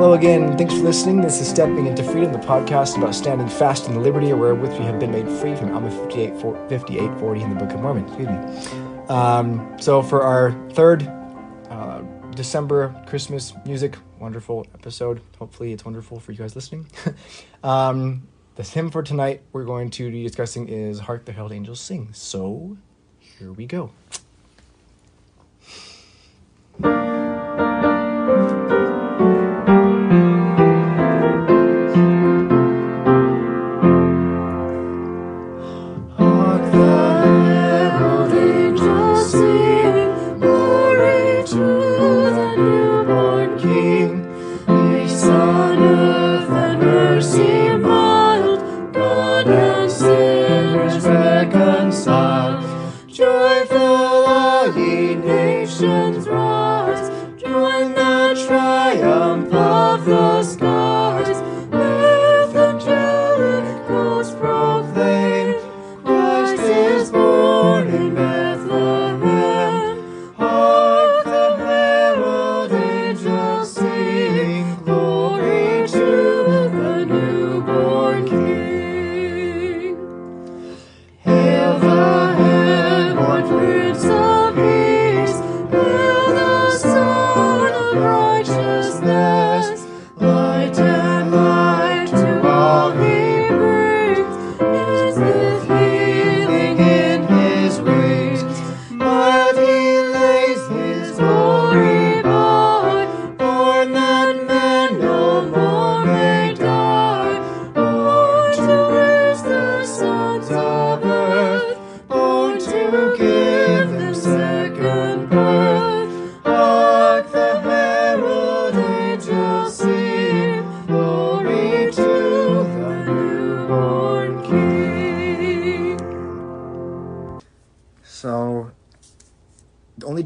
Hello again. Thanks for listening. This is Stepping into Freedom, the podcast about standing fast in the liberty wherewith we have been made free from Alma 58, 5840 in the Book of Mormon. Excuse me. Um, so, for our third uh, December Christmas music, wonderful episode. Hopefully, it's wonderful for you guys listening. um, the hymn for tonight we're going to be discussing is Hark the Herald Angels Sing. So, here we go. To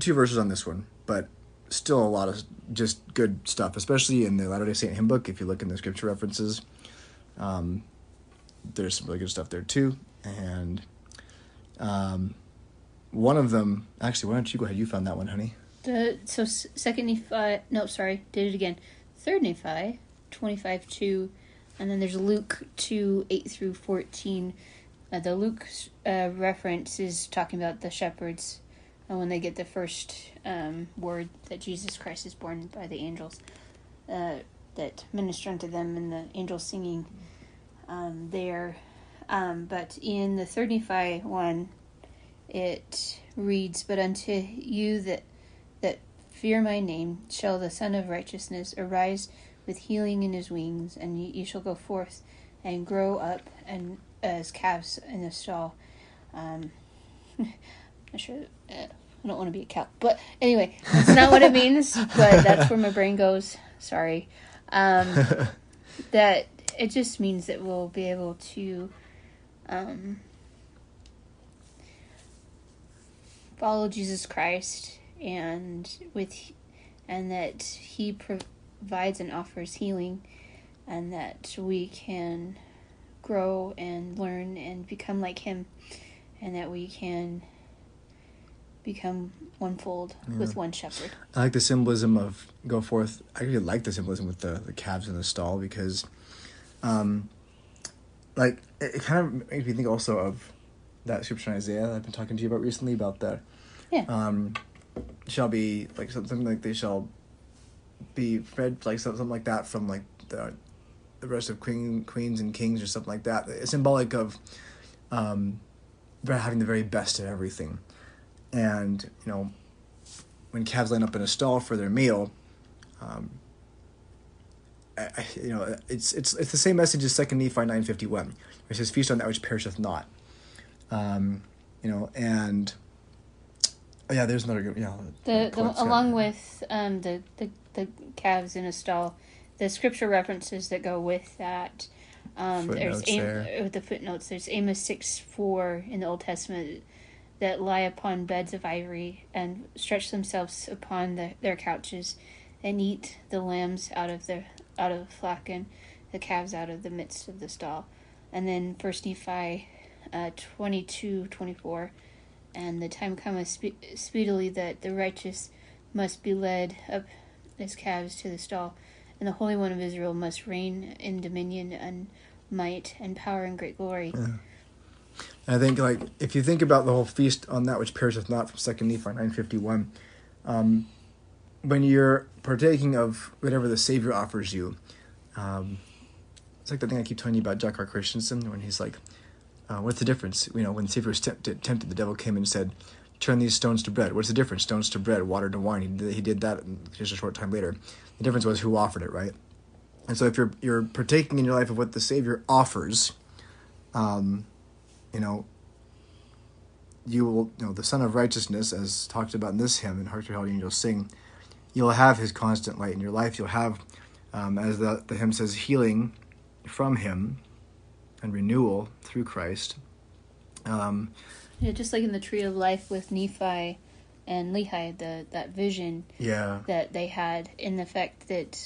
two verses on this one, but still a lot of just good stuff, especially in the Latter day Saint hymn book. If you look in the scripture references, um, there's some really good stuff there too. And um, one of them, actually, why don't you go ahead? You found that one, honey. The so second Nephi. No, sorry, did it again. Third Nephi, twenty five two, and then there's Luke two eight through fourteen. Uh, the Luke uh, reference is talking about the shepherds, and when they get the first um, word that Jesus Christ is born by the angels, uh, that minister unto them, and the angels singing um, there. Um, but in the 35 one, it reads, "But unto you that that fear my name shall the Sun of Righteousness arise with healing in his wings, and ye, ye shall go forth and grow up and as calves in the stall." Not sure. Uh, I don't want to be a cow, but anyway, that's not what it means. But that's where my brain goes. Sorry. Um, that it just means that we'll be able to um, follow Jesus Christ and with and that he provides and offers healing and that we can grow and learn and become like him and that we can become one fold with one shepherd. I like the symbolism of go forth. I really like the symbolism with the, the calves in the stall because, um, like it, it kind of makes me think also of that scripture in Isaiah that I've been talking to you about recently about the, Yeah. um, shall be like something like they shall be fed like something like that from like the the rest of queen queens and kings or something like that. It's symbolic of, um, having the very best of everything, and you know when calves line up in a stall for their meal, um, I, you know, it's it's it's the same message as Second Nephi nine fifty one, which says, "Feast on that which perisheth not." Um, you know, and oh, yeah, there's another good, you know, The, the yeah. along with um the, the the calves in a stall, the scripture references that go with that. Um, there's Am- there. with the footnotes. There's Amos six four in the Old Testament that lie upon beds of ivory and stretch themselves upon the, their couches, and eat the lambs out of the out of the flacken, the calves out of the midst of the stall, and then First Nephi, uh, twenty two twenty four and the time cometh spe- speedily that the righteous must be led up as calves to the stall, and the Holy One of Israel must reign in dominion and might and power and great glory. Yeah. I think like if you think about the whole feast on that which perisheth not from Second Nephi nine fifty one, um, when you're partaking of whatever the Savior offers you, um, it's like the thing I keep telling you about Jack R. Christianson when he's like, uh, "What's the difference?" You know, when the Savior was tempted, tempted, the devil came and said, "Turn these stones to bread." What's the difference? Stones to bread, water to wine. He did, he did that just a short time later. The difference was who offered it, right? And so if you're you're partaking in your life of what the Savior offers, um, you know, you will, you know, the Sun of Righteousness, as talked about in this hymn, and Hark Your Herald Angels Sing, you'll have His constant light in your life. You'll have, um, as the, the hymn says, healing from Him and renewal through Christ. Um, Yeah, just like in the tree of life with Nephi and Lehi, the that vision yeah, that they had in the fact that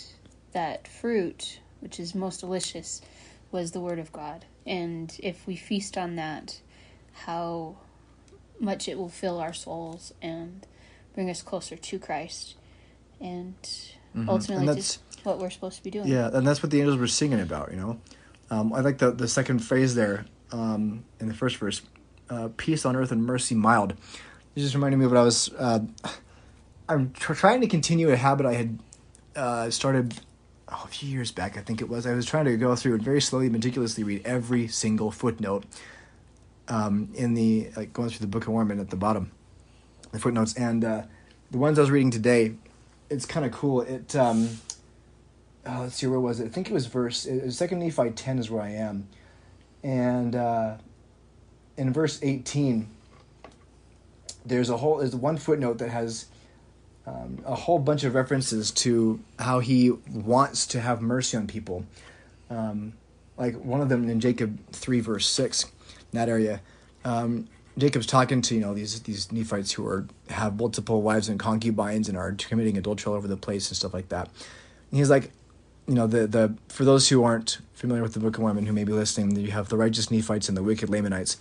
that fruit, which is most delicious, was the word of God. And if we feast on that, how much it will fill our souls and bring us closer to Christ. And Mhm. ultimately And that's- just what we're supposed to be doing. Yeah, and that's what the angels were singing about, you know. Um, I like the the second phrase there um, in the first verse, uh, "Peace on earth and mercy mild." It just reminded me of what I was. Uh, I'm tr- trying to continue a habit I had uh, started oh, a few years back. I think it was. I was trying to go through and very slowly, meticulously read every single footnote um, in the like going through the Book of Mormon at the bottom, the footnotes, and uh, the ones I was reading today. It's kind of cool. It. Um, uh, let's see where was it? I think it was verse it was Second Nephi ten is where I am, and uh, in verse eighteen, there's a whole there's one footnote that has um, a whole bunch of references to how he wants to have mercy on people, um, like one of them in Jacob three verse six, in that area. Um, Jacob's talking to you know these these Nephites who are have multiple wives and concubines and are committing adultery all over the place and stuff like that. And he's like, you know, the the for those who aren't familiar with the Book of Mormon who may be listening, you have the righteous Nephites and the wicked Lamanites,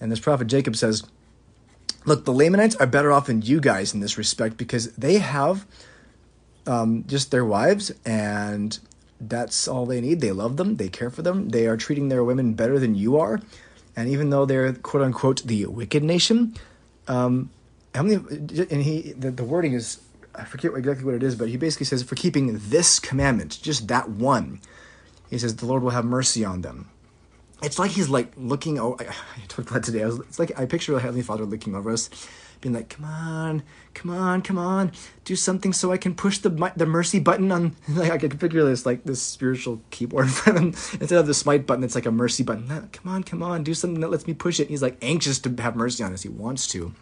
and this prophet Jacob says, "Look, the Lamanites are better off than you guys in this respect because they have um, just their wives, and that's all they need. They love them, they care for them, they are treating their women better than you are, and even though they're quote unquote the wicked nation, um, how many? And he the, the wording is." I forget exactly what it is, but he basically says, for keeping this commandment, just that one, he says, the Lord will have mercy on them. It's like he's like looking. Oh, I, I talked about today. I was, it's like I picture the Heavenly Father looking over us, being like, "Come on, come on, come on, do something so I can push the the mercy button on." Like I can picture this like this spiritual keyboard instead of the smite button. It's like a mercy button. "No, Come on, come on, do something that lets me push it. And he's like anxious to have mercy on us. He wants to.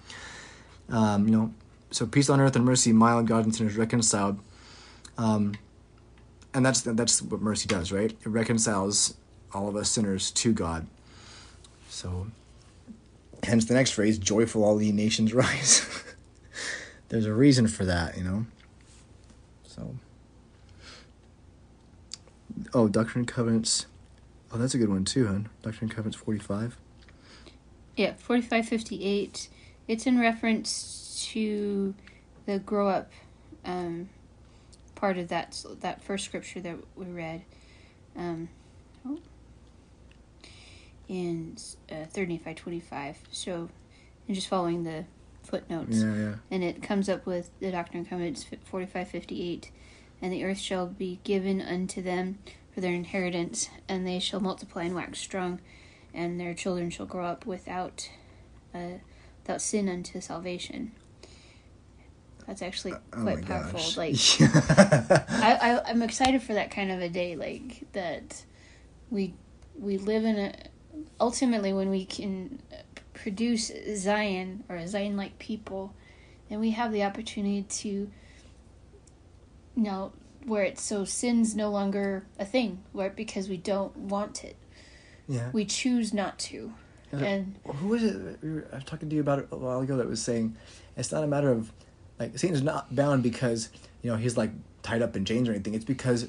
Um, you know, so peace on earth and mercy, mild God and sinners reconciled. Um, and that's that's what mercy does, right? It reconciles all of us sinners to God. So, hence the next phrase, joyful all the nations rise. There's a reason for that, you know? So, oh, Doctrine and Covenants. Oh, that's a good one too, huh? Doctrine and Covenants 45. Yeah, forty five fifty eight. It's in reference to the grow up um, part of that that first scripture that we read. Um, oh, in uh, third Nephi twenty five. So, and just following the footnotes, Yeah, yeah. and it comes up with the Doctrine and Covenants forty five fifty eight, and the earth shall be given unto them for their inheritance, and they shall multiply and wax strong, and their children shall grow up without, uh, without sin unto salvation. That's actually Oh quite my powerful. gosh. Like Yeah. I, I, I'm excited for that kind of a day, like that. We we live in a ultimately when we can produce Zion or Zion-like people, then we have the opportunity to. You know, where it's so sin's no longer a thing, where because we don't want it, yeah. we choose not to, Yeah. and who was it? We were, I was talking to you about it a while ago. That was saying it's not a matter of like Satan's not bound because you know he's like tied up in chains or anything. It's because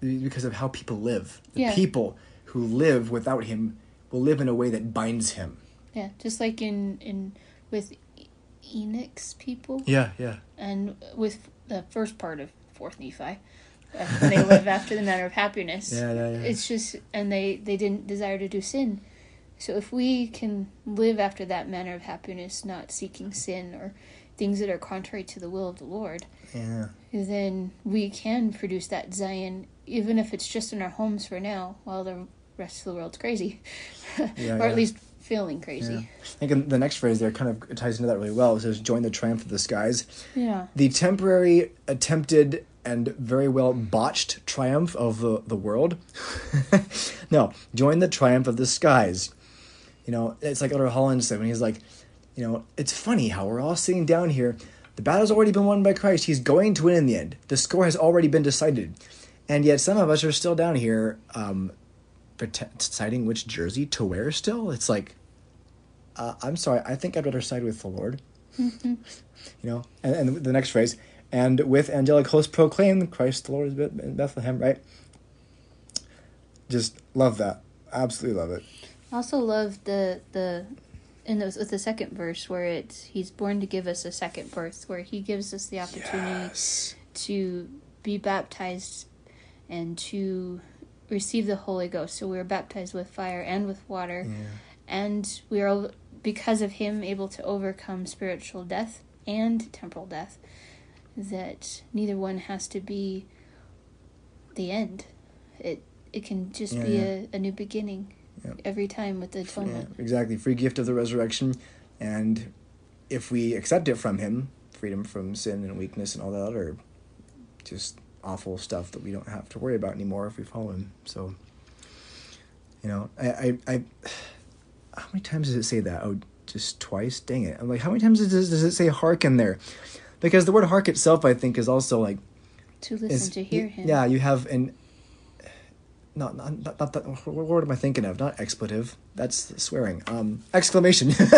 because of how people live. The Yeah. people who live without him will live in a way that binds him. Yeah, just like in in with E- Enoch's people Yeah, yeah. and with the first part of Fourth Nephi. uh, when they live after the manner of happiness. Yeah, yeah, yeah. It's just, and they they didn't desire to do sin. So if we can live after that manner of happiness, not seeking sin or things that are contrary to the will of the Lord, Yeah. then we can produce that Zion, even if it's just in our homes for now, while the rest of the world's crazy, Yeah, or yeah. at least feeling crazy. I think in the next phrase there kind of ties into that really well. It says, "Join the triumph of the skies." Yeah. The temporary, attempted, and very well botched triumph of the, the world. no, join the triumph of the skies. You know, it's like Elder Holland said when he's like, you know, it's funny how we're all sitting down here. The battle's already been won by Christ. He's going to win in the end. The score has already been decided. And yet some of us are still down here um, deciding which jersey to wear still. It's like, uh, I'm sorry, I think I'd rather side with the Lord. You know, and, and the next phrase, and with angelic hosts proclaim Christ the Lord is in Bethlehem, right? Just love that. Absolutely love it. I also love the the in those with the second verse where it's he's born to give us a second birth, where he gives us the opportunity Yes. to be baptized and to receive the Holy Ghost. So we were baptized with fire and with water, Yeah. and we are because of him able to overcome spiritual death and temporal death. That neither one has to be the end. It it can just Yeah, be yeah. A, a new beginning every time with the atonement. exactly. Free gift of the resurrection. And if we accept it from him, freedom from sin and weakness and all that other just awful stuff that we don't have to worry about anymore if we follow him. So, you know, I, I, I how many times does it say that? Oh, just twice? Dang it. I'm like, how many times does, does it say hark in there? Because the word hark itself, I think, is also like, To listen is, to hear him. yeah, you have an, not, not, not, not that, what word am I thinking of? Not expletive. That's swearing. Um, exclamation.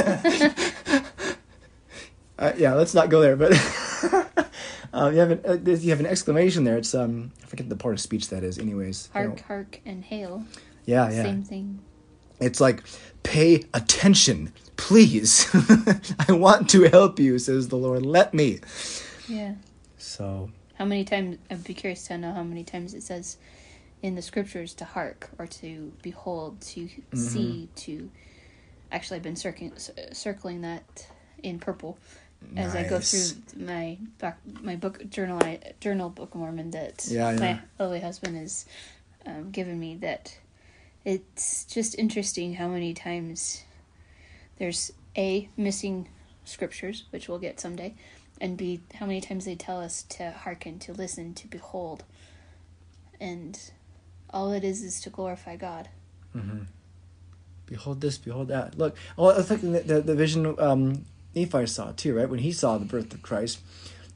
uh, yeah, let's not go there. But um, you have an uh, you have an exclamation there. It's um, I forget the part of speech that is. Anyways, Hark, hark, and hail. yeah, yeah. Same thing. It's like, pay attention, please. I want to help you, says the Lord. Let me. Yeah. So How many times? I'd be curious to know how many times it says in the scriptures to hark or to behold, to Mm-hmm. see, to. Actually, I've been circling circling that in purple as I go through my back, my book journal I, journal Book of Mormon that Yeah, yeah. my holy husband has um, given me. That it's just interesting how many times there's a missing scriptures, which we'll get someday, and b how many times they tell us to hearken, to listen, to behold, and all it is is to glorify God. behold this, behold that. Look, oh, I think the, the, the vision um, Nephi saw too, right? When he saw the birth of Christ,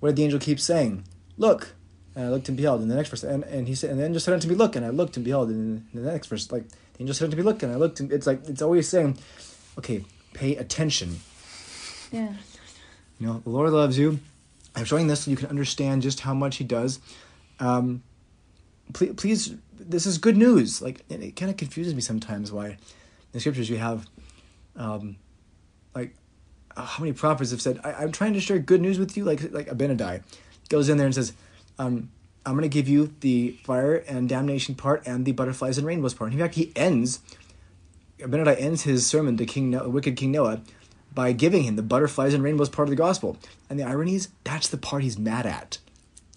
what did the angel keep saying? Look, and I looked and beheld. In the next verse, and, and he said, and the angel said unto me, Look, and I looked and beheld. And in the next verse, like the angel said unto me, Look, and I looked. And it's like it's always saying, okay, pay attention. Yeah. You know, the Lord loves you. I'm showing this so you can understand just how much He does. Um, please, please, this is good news. Like, and it kind of confuses me sometimes why in the scriptures you have, um, uh, how many prophets have said, I, "I'm trying to share good news with you." Like, like Abinadi goes in there and says, um, "I'm going to give you the fire and damnation part and the butterflies and rainbows part." In fact, he ends Abinadi ends his sermon to King Noah, wicked King Noah by giving him the butterflies and rainbows part of the gospel. And the irony is, that's the part he's mad at.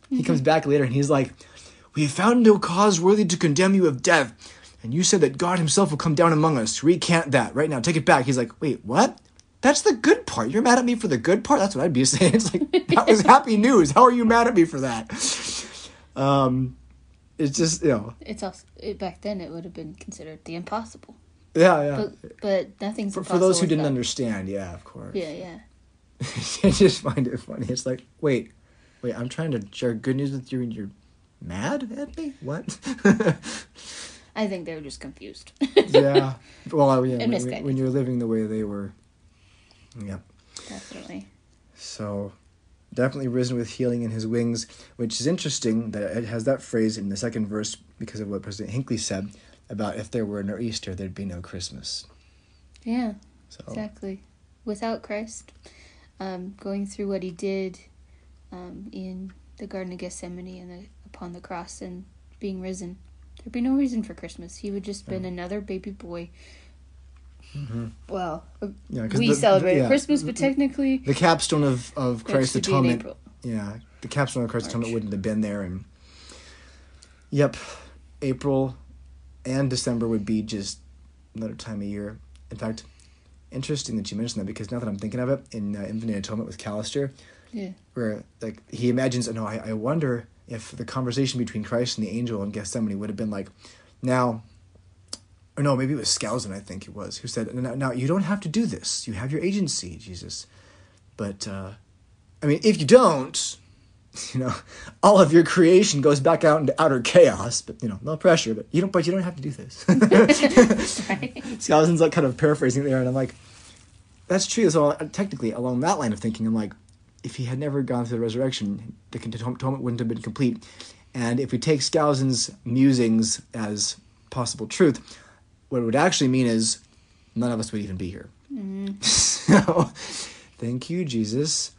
He comes back later and he's like, We have found no cause worthy to condemn you of death. And you said that God himself will come down among us. Recant that right now. Take it back. He's like, Wait, what? That's the good part. You're mad at me for the good part? That's what I'd be saying. It's like, that was happy news. How are you mad at me for that? Um, it's just, you know, It's also it, back then it would have been considered the impossible, yeah, yeah. but but nothing's for, for those who didn't God. understand, yeah, of course. Yeah, yeah. I just find it funny. It's like, wait, wait, I'm trying to share good news with you and you're mad at me? What? I think they were just confused. yeah. Well, yeah, when, when you're living the way they were. Yeah. Definitely. So, definitely risen with healing in his wings, which is interesting that it has that phrase in the second verse because of what President Hinckley said about if there were no Easter, there'd be no Christmas. Yeah, So, exactly. without Christ, um, going through what he did um, in the Garden of Gethsemane and the, upon the cross and being risen, there'd be no reason for Christmas. He would just been another baby boy. Well, Yeah, we the- celebrate yeah. Christmas, but technically, The capstone of, of Christ's should be in atonement. Yeah, the capstone of Christ's atonement wouldn't have been there, and yep, April and December would be just another time of year. In fact, interesting that you mentioned that because now that I'm thinking of it, in uh, Infinite Atonement with Callister, Yeah. where like he imagines, no, I, I wonder if the conversation between Christ and the angel in Gethsemane would have been like, now, or no, maybe it was Skousen, I think it was, who said, now, now you don't have to do this. You have your agency, Jesus. But, uh, I mean, if you don't, you know, all of your creation goes back out into outer chaos. But you know, no pressure. But you don't. But you don't have to do this. Right. Skousen's like kind of paraphrasing there, and I'm like, that's true. So uh, technically, along that line of thinking, I'm like, if he had never gone through the resurrection, the atonement wouldn't have been complete. And if we take Skousen's musings as possible truth, what it would actually mean is none of us would even be here. so, thank you, Jesus,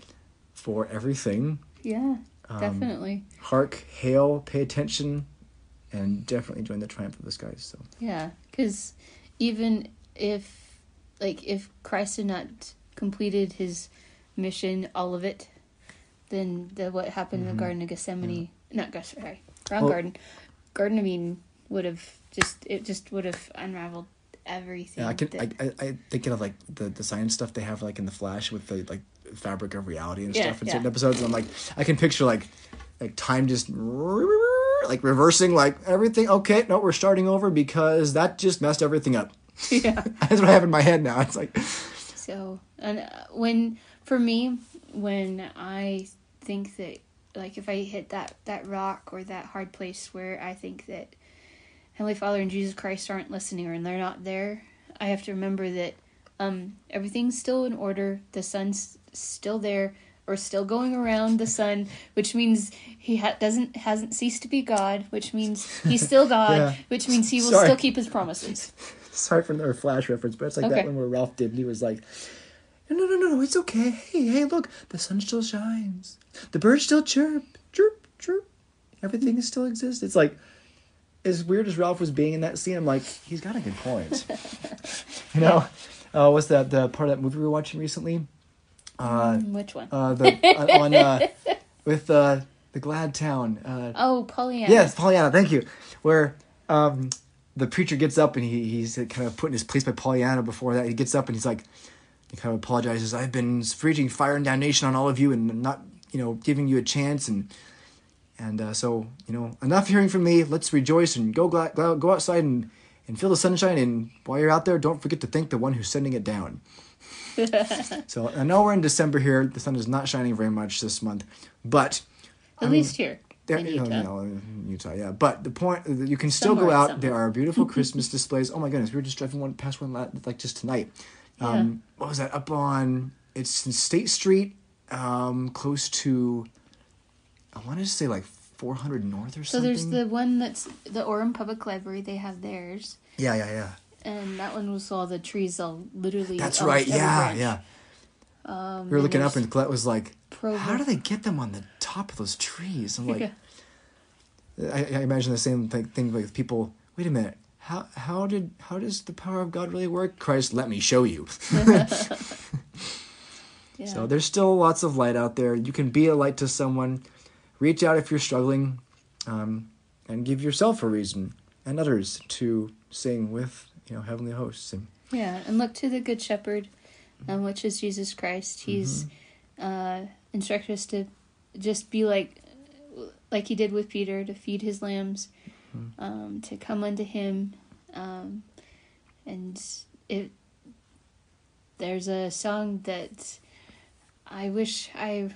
for everything. Yeah, Um, definitely. Hark, hail, pay attention, and definitely join the triumph of the skies. So, Yeah, because even if, like, if Christ had not completed his mission, all of it, then the what happened in the Garden of Gethsemane, not Gus, sorry, wrong Well- garden, Garden of Eden would have just it just would have unraveled everything. yeah, I can. that- I, I, I thinking of like the the science stuff they have like in the Flash with the like fabric of reality and Yeah, stuff in yeah. certain episodes. And I'm like, I can picture like like time just like reversing like everything. Okay, no, we're starting over because that just messed everything up. yeah. That's what I have in my head now. It's like, So, and uh, when for me, when I think that, like, if I hit that that rock or that hard place where I think that Heavenly Father and Jesus Christ aren't listening or and they're not there, I have to remember that um, everything's still in order. The sun's still there or still going around the sun, which means he ha- doesn't hasn't ceased to be God, which means he's still God, Yeah. which means he will Sorry. still keep his promises. sorry for another Flash reference, but it's like Okay. that one where Ralph did. And he was like, no, no, no, no, no, it's okay. Hey, hey, look, the sun still shines. The birds still chirp, chirp, chirp. Everything still exists. It's like, as weird as Ralph was being in that scene, I'm like, he's got a good point. you know, uh, what's that? The part of that movie we were watching recently? Uh, Mm, which one? uh, the uh, on uh, with uh, the Glad Town. Uh, oh, Pollyanna. Yes, Pollyanna. Thank you. Where um, the preacher gets up and he, he's kind of put in his place by Pollyanna. Before that, he gets up and he's like, he kind of apologizes. I've been preaching fire and damnation on all of you and not, you know, giving you a chance and and uh, so you know enough hearing from me. Let's rejoice and go gla- go go outside and and feel the sunshine. And while you're out there, don't forget to thank the one who's sending it down. so I know we're in December here. The sun is not shining very much this month, but At least here there, in Utah. know, in Utah, yeah. But the point, you can still Somewhere, go out. somewhere. There are beautiful Christmas displays. Oh my goodness, we were just driving one past one like just tonight. Um, What was that? Up on it's in State Street, um, close to. I wanted to say like 400 North or So something. So there's the one that's the Orem Public Library. They have theirs, yeah, yeah, yeah. and that one was all the trees all literally. That's right. Yeah, branch. yeah. Um, We were looking up, and Colette was like, Provo. "How do they get them on the top of those trees?" I'm like, Yeah. I, I imagine the same thing, thing with people. Wait a minute. How how did how does the power of God really work? Christ, let me show you. Yeah. So there's still lots of light out there. You can be a light to someone. Reach out if you're struggling, um, and give yourself a reason and others to sing with you know heavenly hosts. And Yeah, and look to the Good Shepherd, um, which is Jesus Christ. He's uh, instructed us to just be like, like he did with Peter, to feed his lambs, um, to come unto him, um, and it. There's a song that I wish I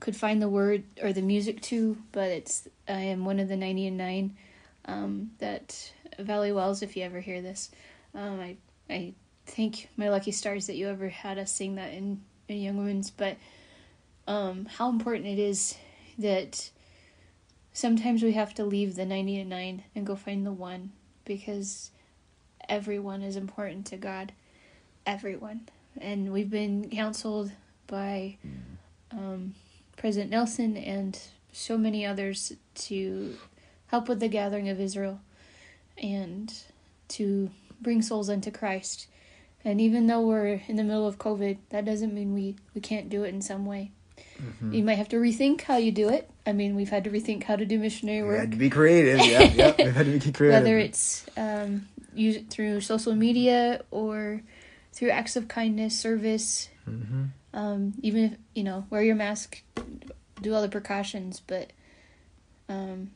could find the word or the music to, but it's I am one of the ninety and nine. Um, that Valley Wells, if you ever hear this, um, I I thank my lucky stars that you ever had us sing that in, in Young Women's. But um, how important it is that sometimes we have to leave the ninety and nine and go find the one because everyone is important to God. Everyone. and we've been counseled by um, President Nelson and so many others to help with the gathering of Israel and to bring souls unto Christ. And even though we're in the middle of COVID, that doesn't mean we, we can't do it in some way. Mm-hmm. You might have to rethink how you do it. I mean, we've had to rethink how to do missionary We work had to be creative. Yeah, yeah. We've had to be creative. whether it's um, use it through social media or through acts of kindness, service. hmm Um, even if you know, wear your mask, do all the precautions, but um,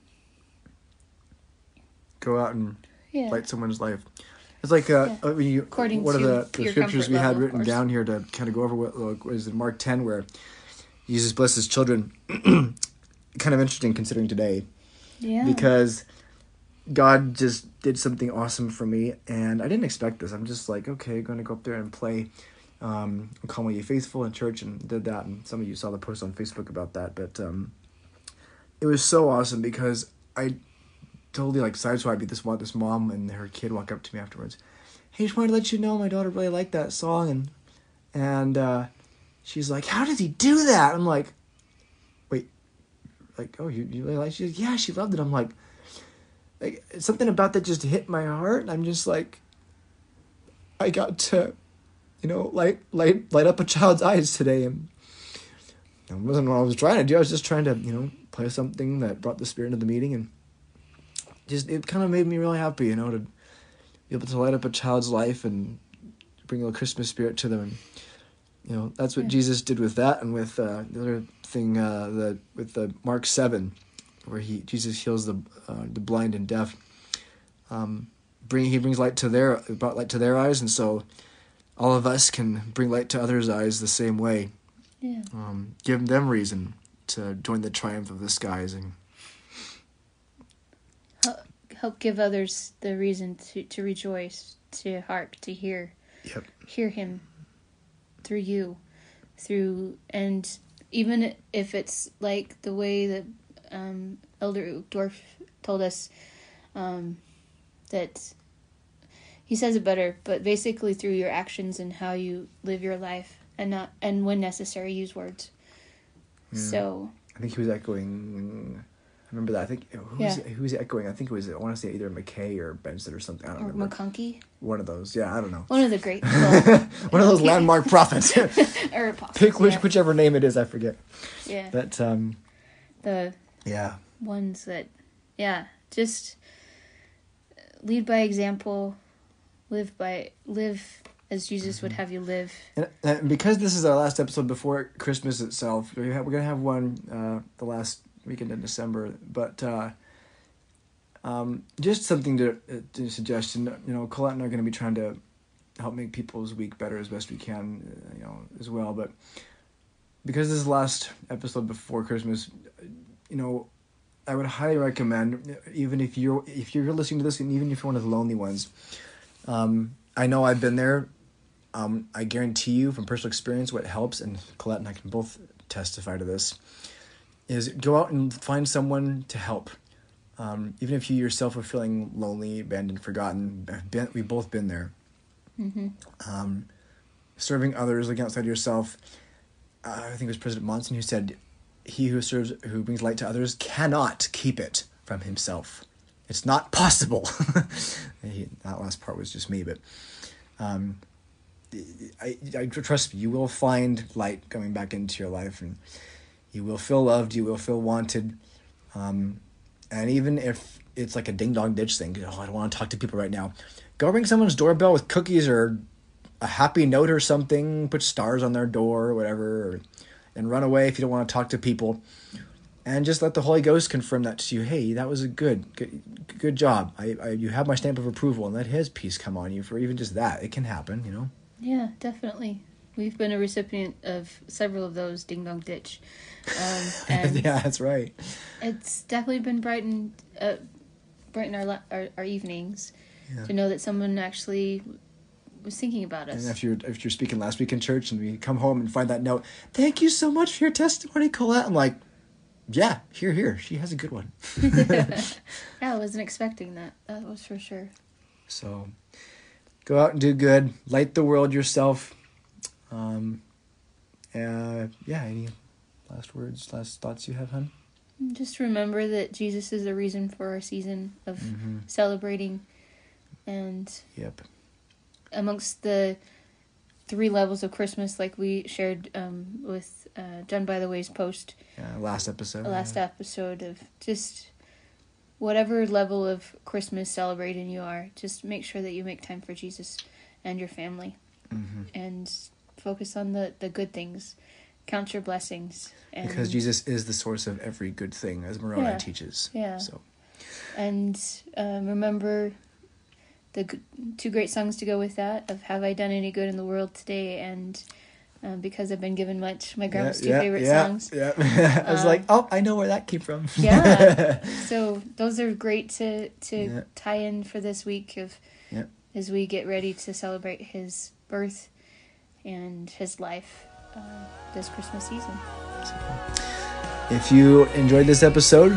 Go out and yeah, light someone's life. It's like uh, Yeah. I mean, you, According one of the, the scriptures we had level, written down here to kind of go over what like, was in Mark ten where Jesus blesses children. kind of interesting considering today yeah, because God just did something awesome for me, and I didn't expect this. I'm just like, okay, going to go up there and play. Um, Me Faithful in church, and did that. And some of you saw the post on Facebook about that, but um, it was so awesome because I totally like sideswiped this. This mom and her kid walk up to me afterwards. Hey, just wanted to let you know my daughter really liked that song, and and uh, she's like, "How did he do that?" I'm like, "Wait, like, oh, you, you really like?" She goes, "Yeah, she loved it." I'm like, like something about that just hit my heart. I'm just like, I got to, you know, light light light up a child's eyes today, and that wasn't what I was trying to do. I was just trying to, you know, play something that brought the spirit into the meeting, and just it kind of made me really happy, you know, to be able to light up a child's life and bring a little Christmas spirit to them, and you know, that's what Yeah. Jesus did with that, and with uh, the other thing, uh, the with the Mark seven where he Jesus heals the uh, the blind and deaf. Um, bring he brings light to their brought light to their eyes, and so all of us can bring light to others' eyes the same way. yeah, Um, give them reason to join the triumph of the skies, and help, help give others the reason to to rejoice, to hark, to hear, Yep. hear Him through you, through and even if it's like the way that um, Elder Dorf told us um, that he says it better, but basically through your actions and how you live your life, and not and when necessary, use words. Yeah. So I think he was echoing. I remember that. I think who was Yeah. who was echoing? I think it was. I want to say either McKay or Benson or something. I don't or remember. McConkie, One of those. Yeah, I don't know. one of the great well, One of those landmark prophets. or apostles. Pick which yeah. whichever name it is. I forget. yeah, But um, the yeah, ones that yeah just lead by example live by live as jesus would have you live And, and because this is our last episode before Christmas itself, we're gonna have one uh, the last weekend in December. But uh, um, just something to, uh, to suggest. You know, Colette and I are gonna be trying to help make people's week better as best we can, uh, you know, as well. But because this is the last episode before Christmas, you know, I would highly recommend, even if you're if you're listening to this, and even if you're one of the lonely ones. Um, I know I've been there. Um, I guarantee you from personal experience what helps, and Colette and I can both testify to this, is go out and find someone to help. Um, even if you yourself are feeling lonely, abandoned, forgotten, been, we've both been there. mm-hmm. Um, serving others, looking outside yourself. Uh, I think it was President Monson who said, "He who serves, who brings light to others, cannot keep it from himself. It's not possible." that last part was just me, but um, I, I trust. You will find light coming back into your life, and you will feel loved. You will feel wanted. Um, and even if it's like a ding dong ditch thing, oh, I don't want to talk to people right now. Go ring someone's doorbell with cookies or a happy note or something. Put stars on their door or whatever, or, and run away if you don't want to talk to people. And just let the Holy Ghost confirm that to you. Hey, that was a good, good, good job. I, I, you have my stamp of approval, and let His peace come on you for even just that. It can happen, you know. yeah definitely we've been a recipient of several of those ding dong ditch um, and yeah, that's right. it's definitely been brightened uh, brighten our, our our evenings Yeah. to know that someone actually was thinking about us And if you're if you're speaking last week in church and we come home and find that note, thank you so much for your testimony, Colette. I'm like, yeah, here, here. She has a good one. yeah i wasn't expecting that that was for sure So go out and do good. Light the world yourself. Um, uh, yeah. Any last words, last thoughts you have, hun? Just remember that Jesus is the reason for our season of Mm-hmm. celebrating, and Yep. amongst the three levels of Christmas, like we shared um, with uh, Done by the Ways post Yeah. Last episode. last yeah. episode of just whatever level of Christmas celebrating you are, just make sure that you make time for Jesus and your family Mm-hmm. and focus on the, the good things. Count your blessings. And, Because Jesus is the source of every good thing, as Moroni Yeah. teaches. Yeah. So. And um, remember the two great songs to go with that of Have I Done Any Good in the World Today and um, Because I've Been Given Much, my grandma's two favorite yeah, songs. Yeah. I was Uh, like, oh, I know where that came from. Yeah. so those are great to, to Yeah. tie in for this week of Yeah. as we get ready to celebrate his birth and his life uh, this Christmas season. If you enjoyed this episode,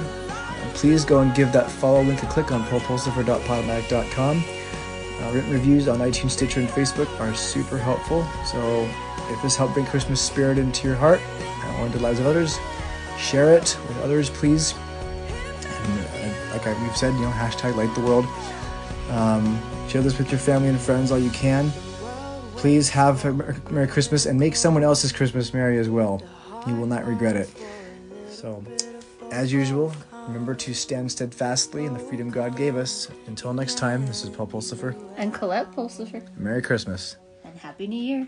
please go and give that follow link a click on paulpulsipher.podomatic.com. Uh, written reviews on iTunes, Stitcher, and Facebook are super helpful. So if this helped bring Christmas spirit into your heart and into the lives of others, share it with others, please. And uh, like I, we've said, you know, hashtag light the world. Um, share this with your family and friends all you can. Please have a Merry Christmas and make someone else's Christmas merry as well. You will not regret it. So, as usual, remember to stand steadfastly in the freedom God gave us. Until next time, this is Paul Pulsipher. And Colette Pulsipher. Merry Christmas. And Happy New Year.